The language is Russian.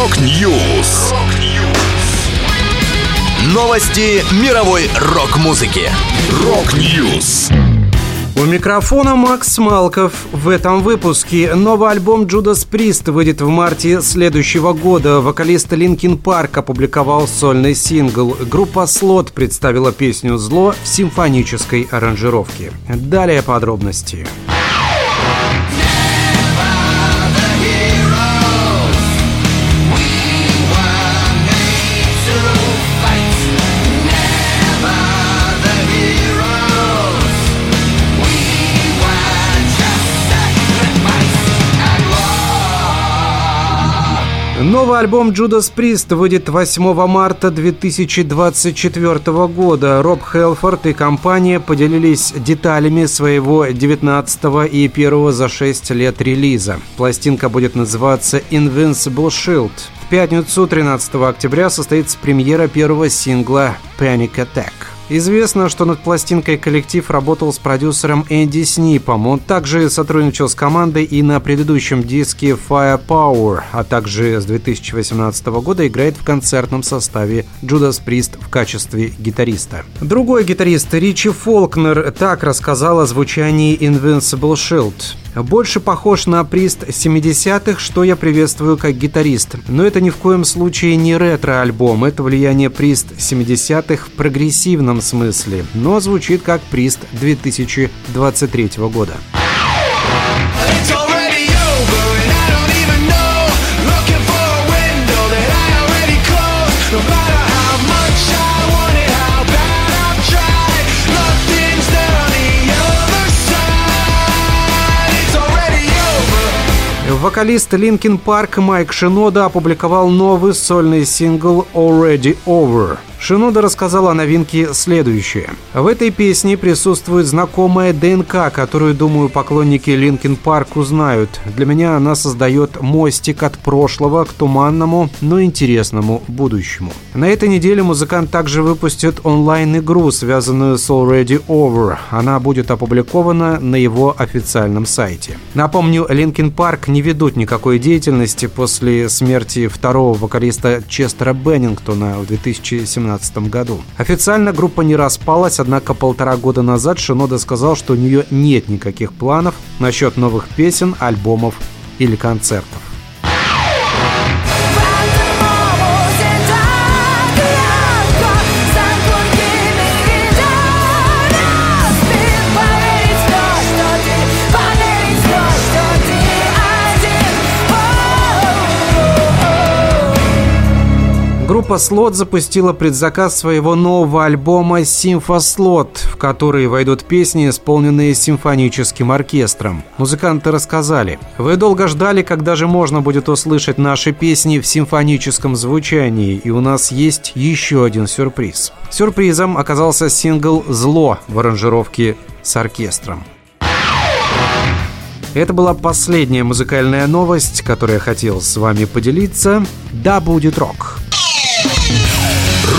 Rock News. Новости мировой рок-музыки. Rock News. У микрофона Макс Малков. В этом выпуске новый альбом Judas Priest выйдет в марте следующего года. Вокалист Linkin Park опубликовал сольный сингл. Группа Слот представила песню «Зло» в симфонической аранжировке. Далее подробности. Подробности. Новый альбом Judas Priest выйдет 8 марта 2024 года. Роб Хелфорд и компания поделились деталями своего 19 и первого за 6 лет релиза. Пластинка будет называться Invincible Shield. В пятницу 13 октября состоится премьера первого сингла Panic Attack. Известно, что над пластинкой коллектив работал с продюсером Энди Снипом. Он также сотрудничал с командой и на предыдущем диске Firepower, а также с 2018 года играет в концертном составе Judas Priest в качестве гитариста. Другой гитарист Ричи Фолкнер так рассказал о звучании Invincible Shield. Больше похож на прист 70-х, что я приветствую как гитарист. Но это ни в коем случае не ретро-альбом, это влияние прист 70-х в прогрессивном смысле, но звучит как прист 2023 года. Вокалист Linkin Park Майк Шинода опубликовал новый сольный сингл «Already Over». Шинода рассказал о новинке следующее. В этой песне присутствует знакомая ДНК, которую, думаю, поклонники Linkin Park узнают. Для меня она создает мостик от прошлого к туманному, но интересному будущему. На этой неделе музыкант также выпустит онлайн-игру, связанную с Already Over. Она будет опубликована на его официальном сайте. Напомню, Linkin Park не ведут никакой деятельности после смерти второго вокалиста Честера Беннингтона в 2017 2017 году. Официально группа не распалась, однако полтора года назад Шинода сказал, что у нее нет никаких планов насчет новых песен, альбомов или концертов. Группа Slot запустила предзаказ своего нового альбома Симфослот, в который войдут песни, исполненные симфоническим оркестром. Музыканты рассказали, «Вы долго ждали, когда же можно будет услышать наши песни в симфоническом звучании, и у нас есть еще один сюрприз». Сюрпризом оказался сингл «Зло» в аранжировке с оркестром. Это была последняя музыкальная новость, которую я хотел с вами поделиться. Да будет рок!